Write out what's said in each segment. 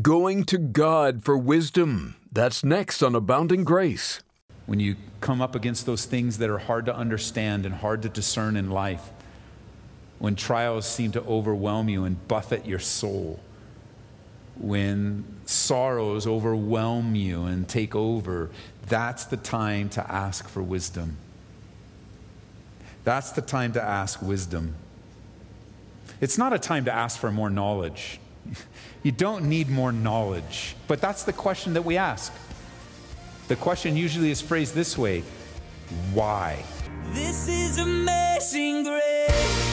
Going to God for wisdom. That's next on Abounding Grace. When you come up against those things that are hard to understand and hard to discern in life, when trials seem to overwhelm you and buffet your soul, when sorrows overwhelm you and take over, that's the time to ask for wisdom. That's the time to ask wisdom. It's not a time to ask for more knowledge. You don't need more knowledge. But that's the question that we ask. The question usually is phrased this way Why? This is amazing grace.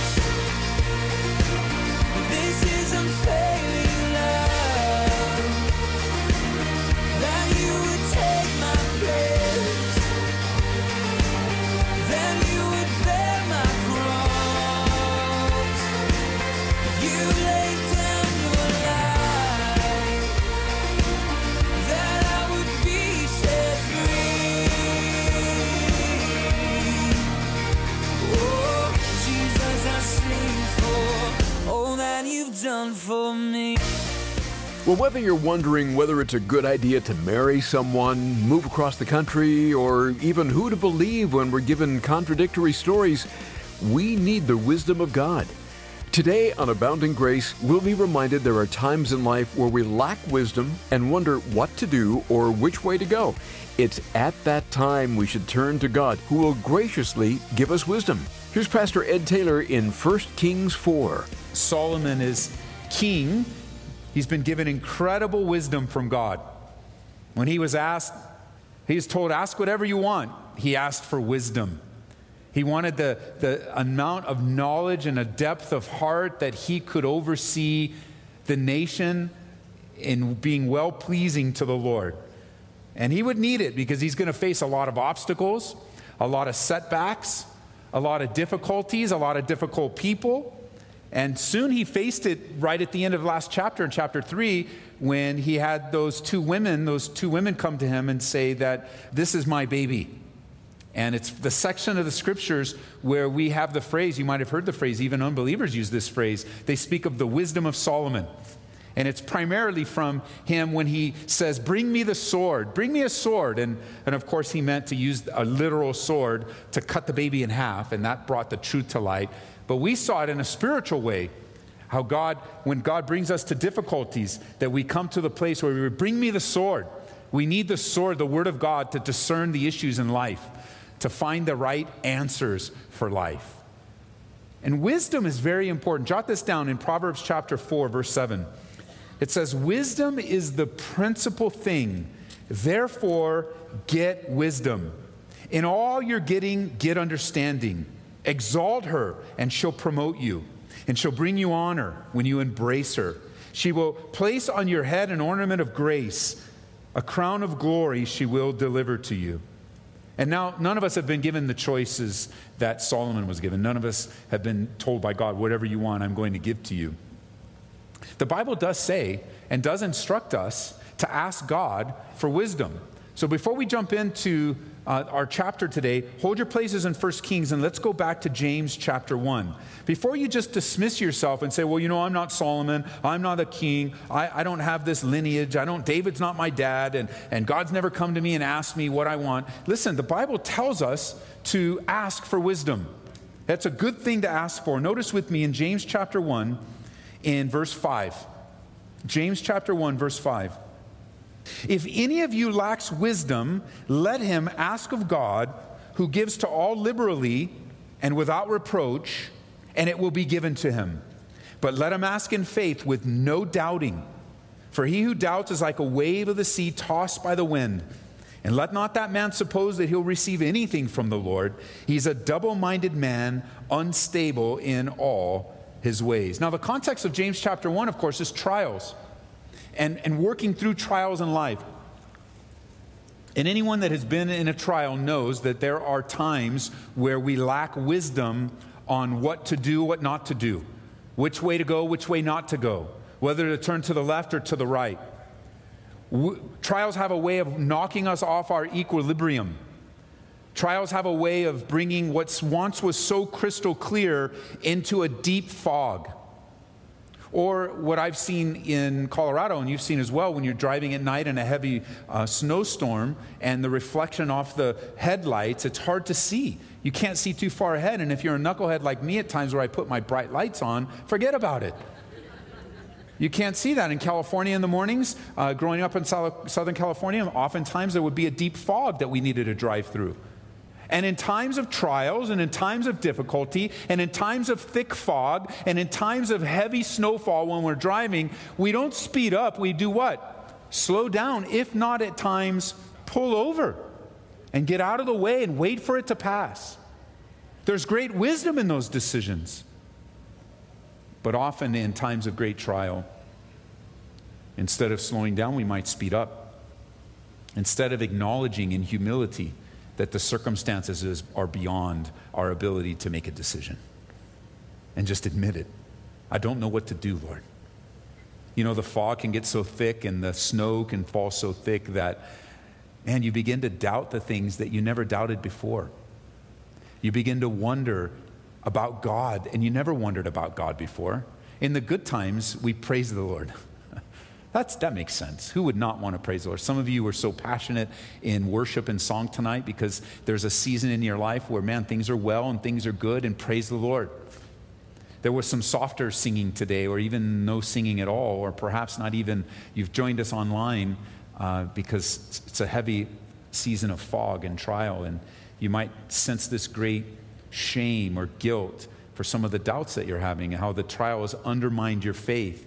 Whether you're wondering whether it's a good idea to marry someone, move across the country, or even who to believe when we're given contradictory stories, we need the wisdom of God. Today on Abounding Grace, we'll be reminded there are times in life where we lack wisdom and wonder what to do or which way to go. It's at that time we should turn to God, who will graciously give us wisdom. Here's Pastor Ed Taylor in 1 Kings 4. Solomon is king. He's been given incredible wisdom from God. When he was asked, he was told, Ask whatever you want. He asked for wisdom. He wanted the, the amount of knowledge and a depth of heart that he could oversee the nation in being well pleasing to the Lord. And he would need it because he's going to face a lot of obstacles, a lot of setbacks, a lot of difficulties, a lot of difficult people. And soon he faced it right at the end of the last chapter, in chapter three, when he had those two women, those two women come to him and say that this is my baby. And it's the section of the scriptures where we have the phrase, you might have heard the phrase, even unbelievers use this phrase. They speak of the wisdom of Solomon. And it's primarily from him when he says, Bring me the sword, bring me a sword. And, and of course, he meant to use a literal sword to cut the baby in half, and that brought the truth to light. But we saw it in a spiritual way. How God, when God brings us to difficulties, that we come to the place where we bring me the sword. We need the sword, the word of God, to discern the issues in life, to find the right answers for life. And wisdom is very important. Jot this down in Proverbs chapter 4, verse 7. It says, Wisdom is the principal thing. Therefore, get wisdom. In all you're getting, get understanding. Exalt her, and she'll promote you, and she'll bring you honor when you embrace her. She will place on your head an ornament of grace, a crown of glory she will deliver to you. And now, none of us have been given the choices that Solomon was given. None of us have been told by God, whatever you want, I'm going to give to you. The Bible does say and does instruct us to ask God for wisdom. So before we jump into uh, our chapter today, hold your places in 1 Kings and let's go back to James chapter 1. Before you just dismiss yourself and say, well, you know, I'm not Solomon, I'm not a king, I, I don't have this lineage, I don't, David's not my dad, and, and God's never come to me and asked me what I want. Listen, the Bible tells us to ask for wisdom. That's a good thing to ask for. Notice with me in James chapter 1, in verse 5. James chapter 1, verse 5. If any of you lacks wisdom, let him ask of God, who gives to all liberally and without reproach, and it will be given to him. But let him ask in faith with no doubting. For he who doubts is like a wave of the sea tossed by the wind. And let not that man suppose that he'll receive anything from the Lord. He's a double minded man, unstable in all his ways. Now, the context of James chapter 1, of course, is trials and, and working through trials in life. And anyone that has been in a trial knows that there are times where we lack wisdom on what to do, what not to do, which way to go, which way not to go, whether to turn to the left or to the right. W- trials have a way of knocking us off our equilibrium. Trials have a way of bringing what once was so crystal clear into a deep fog. Or what I've seen in Colorado, and you've seen as well, when you're driving at night in a heavy uh, snowstorm and the reflection off the headlights, it's hard to see. You can't see too far ahead. And if you're a knucklehead like me at times where I put my bright lights on, forget about it. You can't see that in California in the mornings. Uh, growing up in Southern California, oftentimes there would be a deep fog that we needed to drive through. And in times of trials, and in times of difficulty, and in times of thick fog, and in times of heavy snowfall when we're driving, we don't speed up. We do what? Slow down, if not at times, pull over and get out of the way and wait for it to pass. There's great wisdom in those decisions. But often in times of great trial, instead of slowing down, we might speed up. Instead of acknowledging in humility, that the circumstances is, are beyond our ability to make a decision. And just admit it. I don't know what to do, Lord. You know, the fog can get so thick and the snow can fall so thick that, man, you begin to doubt the things that you never doubted before. You begin to wonder about God, and you never wondered about God before. In the good times, we praise the Lord. That's, that makes sense. Who would not want to praise the Lord? Some of you were so passionate in worship and song tonight because there's a season in your life where, man, things are well and things are good, and praise the Lord. There was some softer singing today, or even no singing at all, or perhaps not even you've joined us online uh, because it's a heavy season of fog and trial, and you might sense this great shame or guilt for some of the doubts that you're having and how the trial has undermined your faith.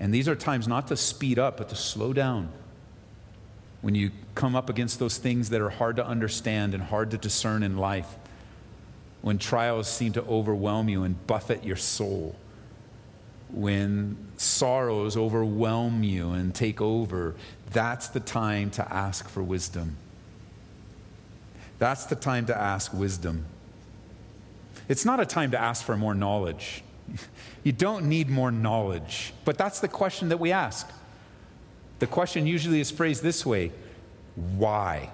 And these are times not to speed up, but to slow down. When you come up against those things that are hard to understand and hard to discern in life, when trials seem to overwhelm you and buffet your soul, when sorrows overwhelm you and take over, that's the time to ask for wisdom. That's the time to ask wisdom. It's not a time to ask for more knowledge. You don't need more knowledge. But that's the question that we ask. The question usually is phrased this way Why?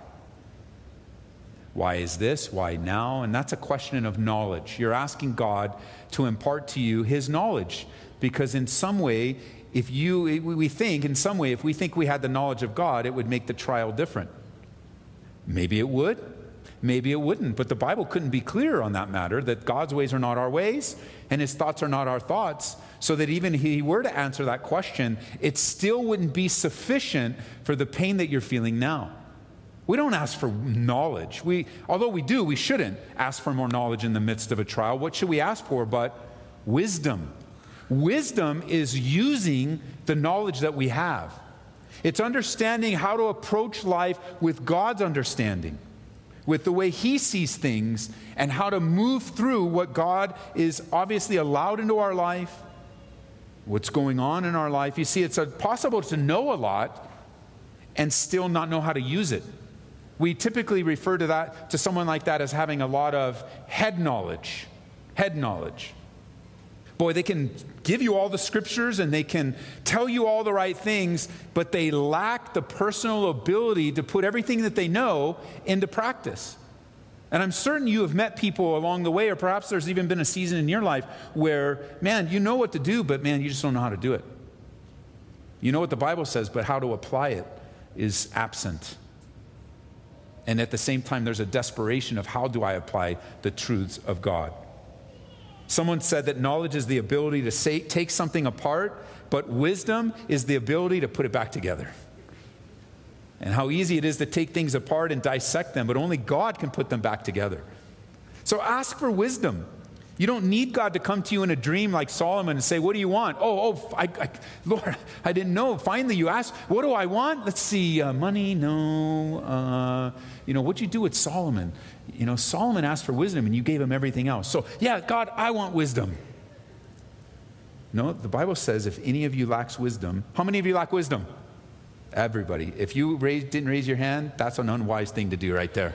Why is this? Why now? And that's a question of knowledge. You're asking God to impart to you his knowledge because, in some way, if you, we think, in some way, if we think we had the knowledge of God, it would make the trial different. Maybe it would, maybe it wouldn't. But the Bible couldn't be clearer on that matter that God's ways are not our ways and his thoughts are not our thoughts, so that even if he were to answer that question, it still wouldn't be sufficient for the pain that you're feeling now. We don't ask for knowledge. We, although we do, we shouldn't ask for more knowledge in the midst of a trial. What should we ask for but wisdom? Wisdom is using the knowledge that we have. It's understanding how to approach life with God's understanding with the way he sees things and how to move through what God is obviously allowed into our life, what's going on in our life. You see, it's possible to know a lot and still not know how to use it. We typically refer to that to someone like that as having a lot of head knowledge. Head knowledge. Boy, they can give you all the scriptures and they can tell you all the right things, but they lack the personal ability to put everything that they know into practice. And I'm certain you have met people along the way, or perhaps there's even been a season in your life where, man, you know what to do, but man, you just don't know how to do it. You know what the Bible says, but how to apply it is absent. And at the same time, there's a desperation of how do I apply the truths of God. Someone said that knowledge is the ability to say, take something apart, but wisdom is the ability to put it back together. And how easy it is to take things apart and dissect them, but only God can put them back together. So ask for wisdom. You don't need God to come to you in a dream like Solomon and say, What do you want? Oh, oh, I, I, Lord, I didn't know. Finally, you ask, What do I want? Let's see, uh, money? No. Uh, you know, what'd you do with Solomon? You know, Solomon asked for wisdom and you gave him everything else. So, yeah, God, I want wisdom. No, the Bible says if any of you lacks wisdom, how many of you lack wisdom? Everybody. If you didn't raise your hand, that's an unwise thing to do right there.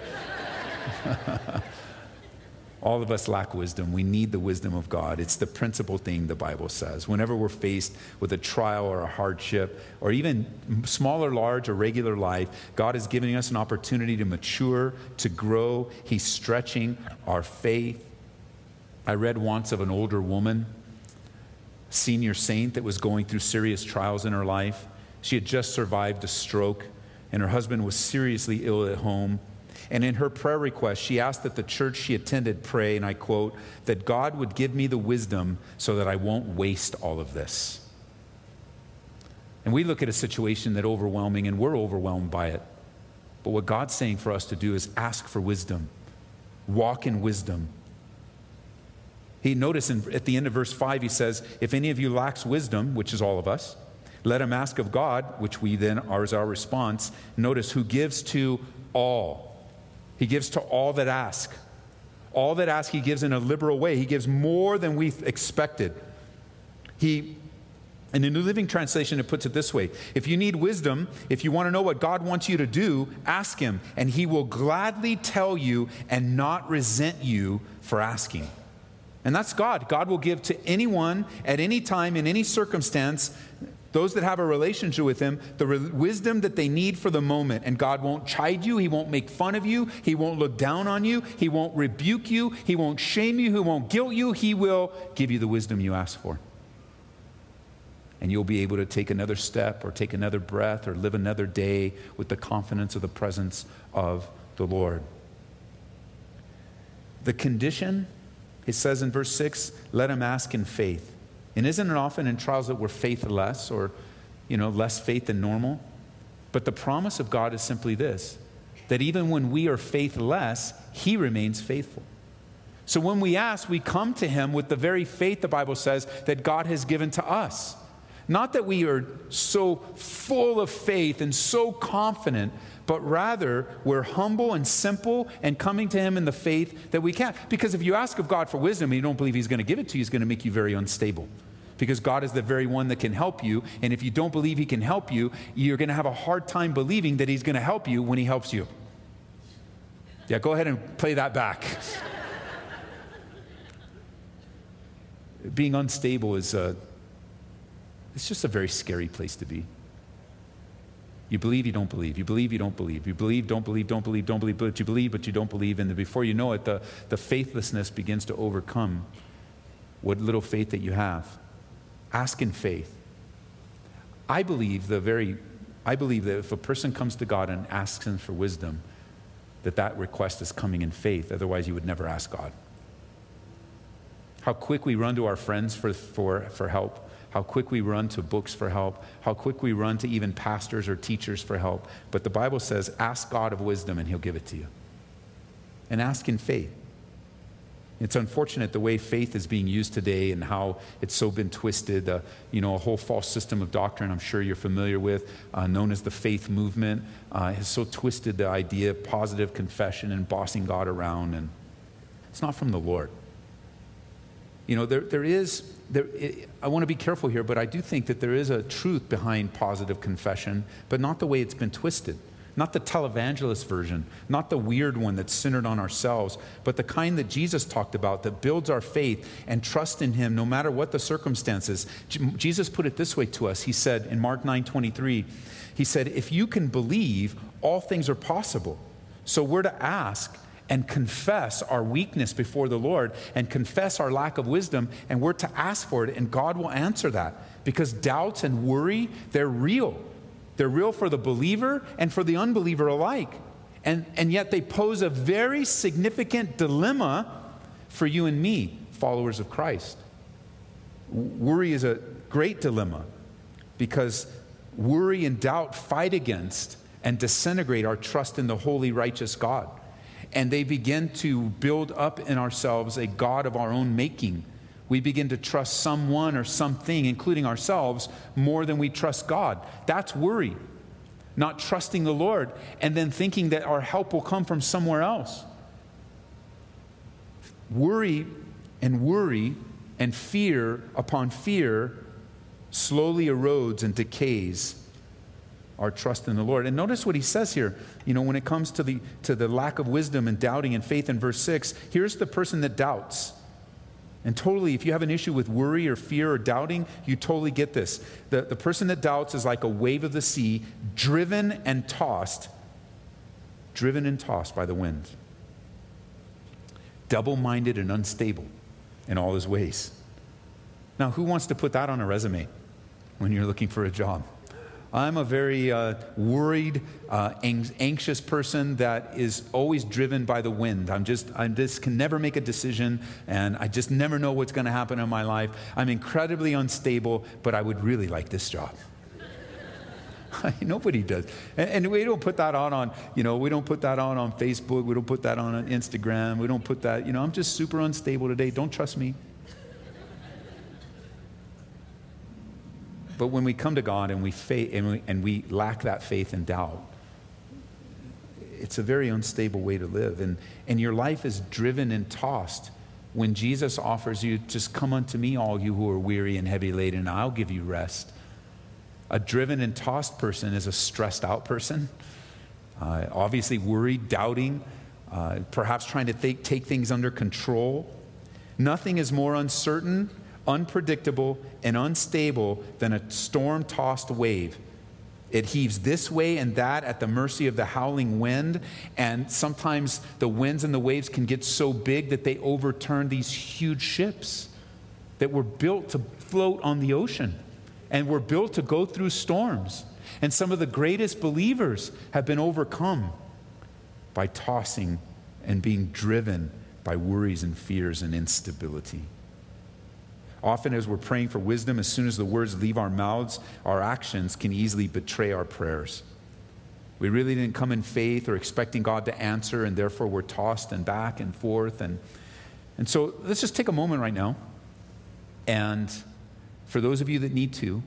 All of us lack wisdom. We need the wisdom of God. It's the principal thing the Bible says. Whenever we're faced with a trial or a hardship, or even small or large or regular life, God is giving us an opportunity to mature, to grow. He's stretching our faith. I read once of an older woman senior saint that was going through serious trials in her life. She had just survived a stroke, and her husband was seriously ill at home. And in her prayer request, she asked that the church she attended pray, and I quote, that God would give me the wisdom so that I won't waste all of this. And we look at a situation that overwhelming, and we're overwhelmed by it. But what God's saying for us to do is ask for wisdom, walk in wisdom. He notice at the end of verse 5, he says, If any of you lacks wisdom, which is all of us, let him ask of God, which we then are as our response. Notice who gives to all he gives to all that ask. All that ask, he gives in a liberal way. He gives more than we expected. He in the New Living Translation, it puts it this way If you need wisdom, if you want to know what God wants you to do, ask Him, and He will gladly tell you and not resent you for asking. And that's God. God will give to anyone at any time, in any circumstance, those that have a relationship with Him, the re- wisdom that they need for the moment. And God won't chide you. He won't make fun of you. He won't look down on you. He won't rebuke you. He won't shame you. He won't guilt you. He will give you the wisdom you ask for. And you'll be able to take another step or take another breath or live another day with the confidence of the presence of the Lord. The condition, it says in verse 6 let him ask in faith. And isn't it often in trials that we're faithless or, you know, less faith than normal? But the promise of God is simply this that even when we are faithless, He remains faithful. So when we ask, we come to Him with the very faith the Bible says that God has given to us. Not that we are so full of faith and so confident, but rather we're humble and simple and coming to Him in the faith that we can. Because if you ask of God for wisdom and you don't believe He's going to give it to you, He's going to make you very unstable. Because God is the very one that can help you. And if you don't believe He can help you, you're going to have a hard time believing that He's going to help you when He helps you. Yeah, go ahead and play that back. Being unstable is a, it's just a very scary place to be. You believe, you don't believe. You believe, you don't believe. You believe, don't believe, don't believe, don't believe, but you believe, but you don't believe. And before you know it, the, the faithlessness begins to overcome what little faith that you have. Ask in faith. I believe the very, I believe that if a person comes to God and asks him for wisdom, that that request is coming in faith. Otherwise, you would never ask God. How quick we run to our friends for, for, for help how quick we run to books for help, how quick we run to even pastors or teachers for help. But the Bible says, ask God of wisdom and he'll give it to you. And ask in faith. It's unfortunate the way faith is being used today and how it's so been twisted. Uh, you know, a whole false system of doctrine I'm sure you're familiar with, uh, known as the faith movement, uh, has so twisted the idea of positive confession and bossing God around. And it's not from the Lord. You know, there, there is, there, I want to be careful here, but I do think that there is a truth behind positive confession, but not the way it's been twisted. Not the televangelist version, not the weird one that's centered on ourselves, but the kind that Jesus talked about that builds our faith and trust in Him no matter what the circumstances. Jesus put it this way to us. He said in Mark 9 23, He said, If you can believe, all things are possible. So we're to ask and confess our weakness before the Lord and confess our lack of wisdom, and we're to ask for it, and God will answer that. Because doubts and worry, they're real. They're real for the believer and for the unbeliever alike. And, and yet they pose a very significant dilemma for you and me, followers of Christ. Worry is a great dilemma because worry and doubt fight against and disintegrate our trust in the holy, righteous God and they begin to build up in ourselves a God of our own making. We begin to trust someone or something, including ourselves, more than we trust God. That's worry. Not trusting the Lord and then thinking that our help will come from somewhere else. Worry and worry and fear upon fear slowly erodes and decays our trust in the Lord. And notice what he says here. You know, when it comes to the, to the lack of wisdom and doubting and faith in verse 6, here's the person that doubts. And totally, if you have an issue with worry or fear or doubting, you totally get this. The, the person that doubts is like a wave of the sea, driven and tossed, driven and tossed by the wind. Double minded and unstable in all his ways. Now, who wants to put that on a resume when you're looking for a job? I'm a very uh, worried, uh, anxious person that is always driven by the wind. I'm just, I just can never make a decision, and I just never know what's going to happen in my life. I'm incredibly unstable, but I would really like this job. Nobody does. And, and, we don't put that on on, you know, we don't put that on on Facebook. We don't put that on on Instagram. We don't put that, you know, I'm just super unstable today. Don't trust me. But when we come to God and we, and we, and we lack that faith and doubt, it's a very unstable way to live. And, and your life is driven and tossed when Jesus offers you, just come unto me, all you who are weary and heavy laden, and I'll give you rest. A driven and tossed person is a stressed out person, uh, obviously worried, doubting, uh, perhaps trying to th- take things under control. Nothing is more uncertain unpredictable and unstable than a storm tossed wave. It heaves this way and that at the mercy of the howling wind. And sometimes the winds and the waves can get so big that they overturn these huge ships that were built to float on the ocean and were built to go through storms. And some of the greatest believers have been overcome by tossing and being driven by worries and fears and instability. Often, as we're praying for wisdom, as soon as the words leave our mouths, our actions can easily betray our prayers. We really didn't come in faith or expecting God to answer, and therefore we're tossed and back and forth. And, and so let's just take a moment right now. And for those of you that need to,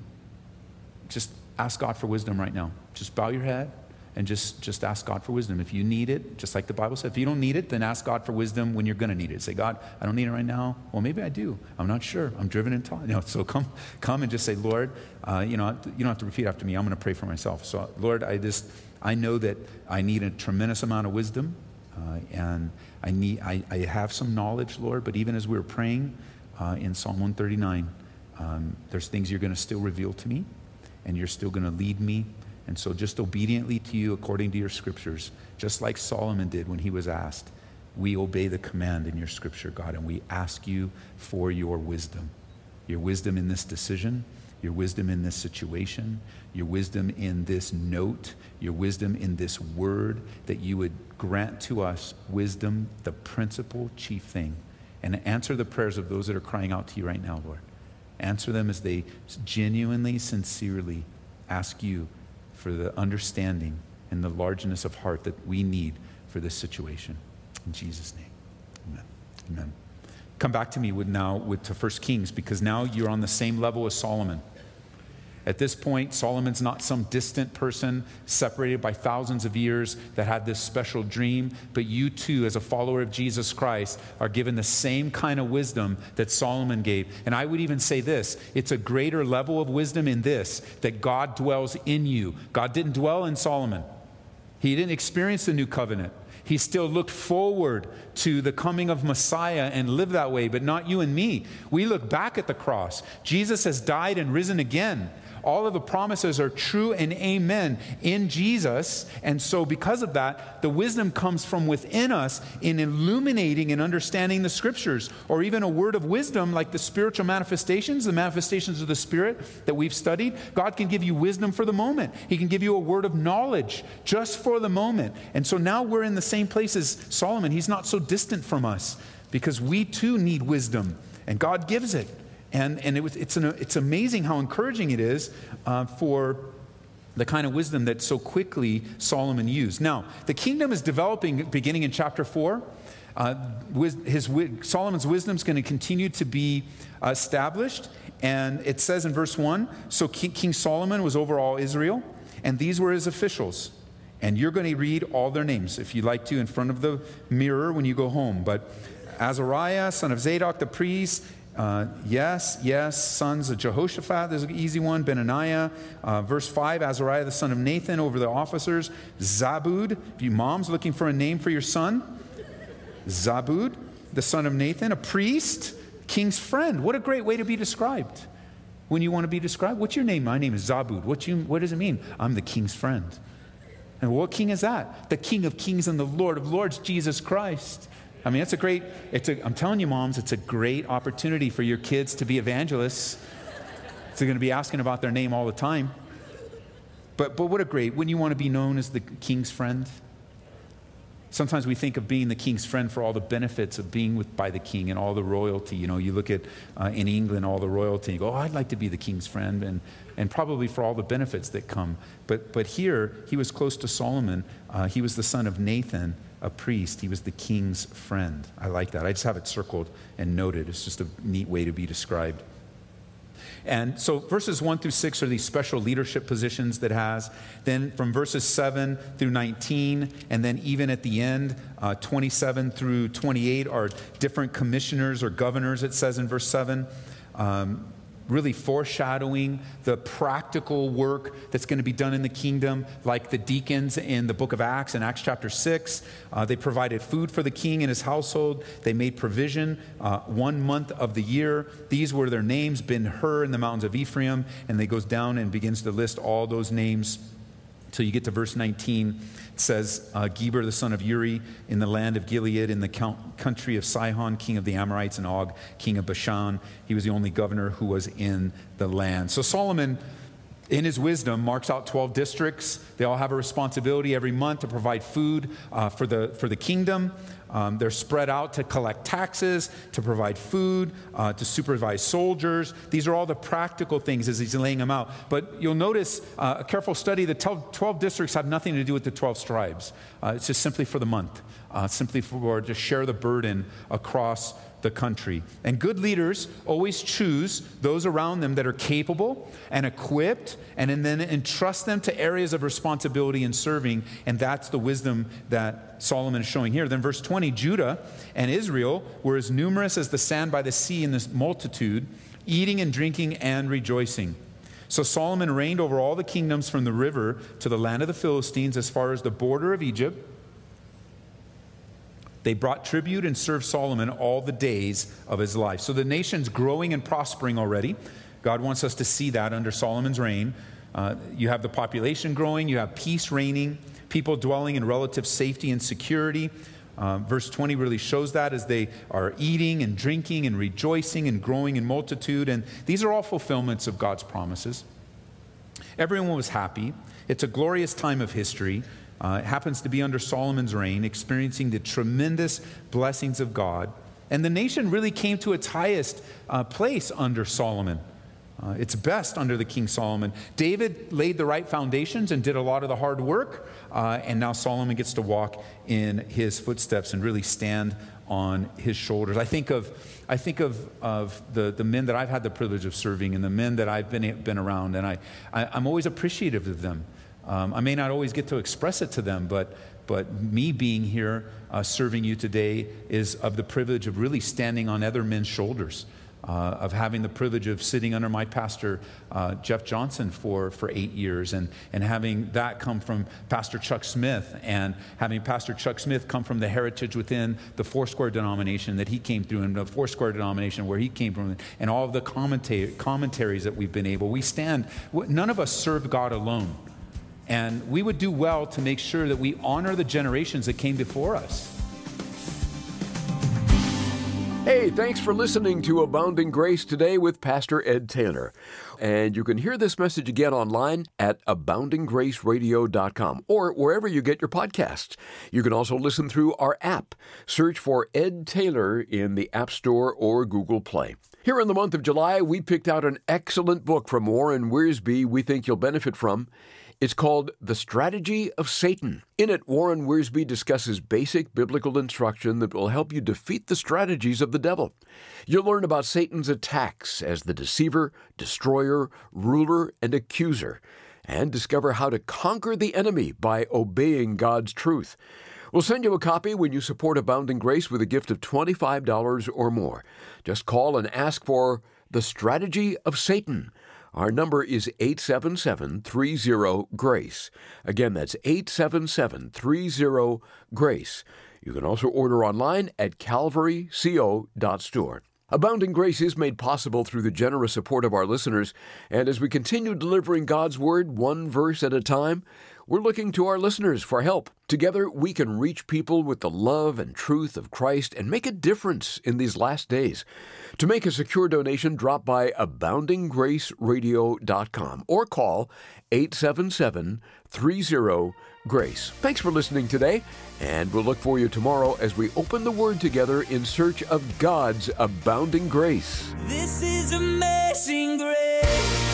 just ask God for wisdom right now. Just bow your head and just, just ask God for wisdom. If you need it, just like the Bible said, if you don't need it, then ask God for wisdom when you're going to need it. Say, God, I don't need it right now. Well, maybe I do. I'm not sure. I'm driven and taught. You know, so come, come and just say, Lord, uh, you know, you don't have to repeat after me. I'm going to pray for myself. So, Lord, I just, I know that I need a tremendous amount of wisdom, uh, and I need, I, I have some knowledge, Lord. But even as we were praying uh, in Psalm 139, um, there's things you're going to still reveal to me, and you're still going to lead me and so, just obediently to you, according to your scriptures, just like Solomon did when he was asked, we obey the command in your scripture, God, and we ask you for your wisdom. Your wisdom in this decision, your wisdom in this situation, your wisdom in this note, your wisdom in this word, that you would grant to us wisdom, the principal chief thing. And answer the prayers of those that are crying out to you right now, Lord. Answer them as they genuinely, sincerely ask you for the understanding and the largeness of heart that we need for this situation. In Jesus' name. Amen. Amen. Come back to me with now with to 1 Kings because now you're on the same level as Solomon. At this point, Solomon's not some distant person separated by thousands of years that had this special dream, but you too, as a follower of Jesus Christ, are given the same kind of wisdom that Solomon gave. And I would even say this it's a greater level of wisdom in this that God dwells in you. God didn't dwell in Solomon, he didn't experience the new covenant. He still looked forward to the coming of Messiah and lived that way, but not you and me. We look back at the cross. Jesus has died and risen again. All of the promises are true and amen in Jesus. And so, because of that, the wisdom comes from within us in illuminating and understanding the scriptures, or even a word of wisdom like the spiritual manifestations, the manifestations of the Spirit that we've studied. God can give you wisdom for the moment, He can give you a word of knowledge just for the moment. And so now we're in the same place as Solomon. He's not so distant from us because we too need wisdom, and God gives it. And, and it was, it's, an, it's amazing how encouraging it is uh, for the kind of wisdom that so quickly Solomon used. Now, the kingdom is developing beginning in chapter 4. Uh, his, Solomon's wisdom is going to continue to be established. And it says in verse 1 So King, King Solomon was over all Israel, and these were his officials. And you're going to read all their names, if you'd like to, in front of the mirror when you go home. But Azariah, son of Zadok the priest, uh, yes, yes, sons of Jehoshaphat, there's an easy one. Benaiah, uh, verse 5, Azariah the son of Nathan over the officers. Zabud, if you moms looking for a name for your son, Zabud, the son of Nathan, a priest, king's friend. What a great way to be described. When you want to be described, what's your name? My name is Zabud. What, you, what does it mean? I'm the king's friend. And what king is that? The king of kings and the lord of lords, Jesus Christ. I mean, it's a great, it's a, I'm telling you, moms, it's a great opportunity for your kids to be evangelists. They're going to be asking about their name all the time. But, but what a great, wouldn't you want to be known as the king's friend? Sometimes we think of being the king's friend for all the benefits of being with, by the king and all the royalty. You know, you look at uh, in England all the royalty, and you go, oh, I'd like to be the king's friend, and, and probably for all the benefits that come. But, but here, he was close to Solomon. Uh, he was the son of Nathan, a priest. He was the king's friend. I like that. I just have it circled and noted. It's just a neat way to be described. And so verses 1 through 6 are these special leadership positions that has. Then from verses 7 through 19, and then even at the end, uh, 27 through 28 are different commissioners or governors, it says in verse 7. Um, really foreshadowing the practical work that's going to be done in the kingdom, like the deacons in the book of Acts, in Acts chapter 6. Uh, they provided food for the king and his household. They made provision uh, one month of the year. These were their names Ben Hur in the mountains of Ephraim. And they goes down and begins to list all those names till you get to verse 19. It says, uh, Geber, the son of Uri, in the land of Gilead, in the country of Sihon, king of the Amorites, and Og, king of Bashan. He was the only governor who was in the land. So Solomon, in his wisdom, marks out 12 districts. They all have a responsibility every month to provide food uh, for, the, for the kingdom. Um, they're spread out to collect taxes, to provide food, uh, to supervise soldiers. These are all the practical things as he's laying them out. But you'll notice uh, a careful study the 12 districts have nothing to do with the 12 tribes. Uh, it's just simply for the month, uh, simply for to share the burden across the country. And good leaders always choose those around them that are capable and equipped and, and then entrust them to areas of responsibility and serving. And that's the wisdom that Solomon is showing here. Then, verse 20 Judah and Israel were as numerous as the sand by the sea in this multitude, eating and drinking and rejoicing. So Solomon reigned over all the kingdoms from the river to the land of the Philistines as far as the border of Egypt. They brought tribute and served Solomon all the days of his life. So the nation's growing and prospering already. God wants us to see that under Solomon's reign. Uh, you have the population growing, you have peace reigning, people dwelling in relative safety and security. Uh, verse 20 really shows that as they are eating and drinking and rejoicing and growing in multitude. And these are all fulfillments of God's promises. Everyone was happy. It's a glorious time of history. Uh, it happens to be under Solomon's reign, experiencing the tremendous blessings of God. And the nation really came to its highest uh, place under Solomon. Uh, it's best under the King Solomon. David laid the right foundations and did a lot of the hard work, uh, and now Solomon gets to walk in his footsteps and really stand on his shoulders. I think of, I think of, of the, the men that I've had the privilege of serving and the men that I've been, been around, and I, I, I'm always appreciative of them. Um, I may not always get to express it to them, but, but me being here uh, serving you today is of the privilege of really standing on other men's shoulders. Uh, of having the privilege of sitting under my pastor, uh, Jeff Johnson, for, for eight years, and, and having that come from Pastor Chuck Smith, and having Pastor Chuck Smith come from the heritage within the Foursquare denomination that he came through, and the Foursquare denomination where he came from, and all of the commentaries that we've been able. We stand, none of us serve God alone. And we would do well to make sure that we honor the generations that came before us. Hey, thanks for listening to Abounding Grace today with Pastor Ed Taylor. And you can hear this message again online at aboundinggraceradio.com or wherever you get your podcasts. You can also listen through our app. Search for Ed Taylor in the App Store or Google Play. Here in the month of July, we picked out an excellent book from Warren Wiersbe we think you'll benefit from. It's called The Strategy of Satan. In it, Warren Wiersbe discusses basic biblical instruction that will help you defeat the strategies of the devil. You'll learn about Satan's attacks as the deceiver, destroyer, ruler, and accuser, and discover how to conquer the enemy by obeying God's truth. We'll send you a copy when you support Abounding Grace with a gift of $25 or more. Just call and ask for The Strategy of Satan. Our number is 877 30 GRACE. Again, that's 877 30 GRACE. You can also order online at calvaryco.store. Abounding Grace is made possible through the generous support of our listeners, and as we continue delivering God's Word one verse at a time, we're looking to our listeners for help. Together, we can reach people with the love and truth of Christ and make a difference in these last days. To make a secure donation, drop by aboundinggraceradio.com or call 877 30 Grace. Thanks for listening today, and we'll look for you tomorrow as we open the Word together in search of God's abounding grace. This is amazing grace.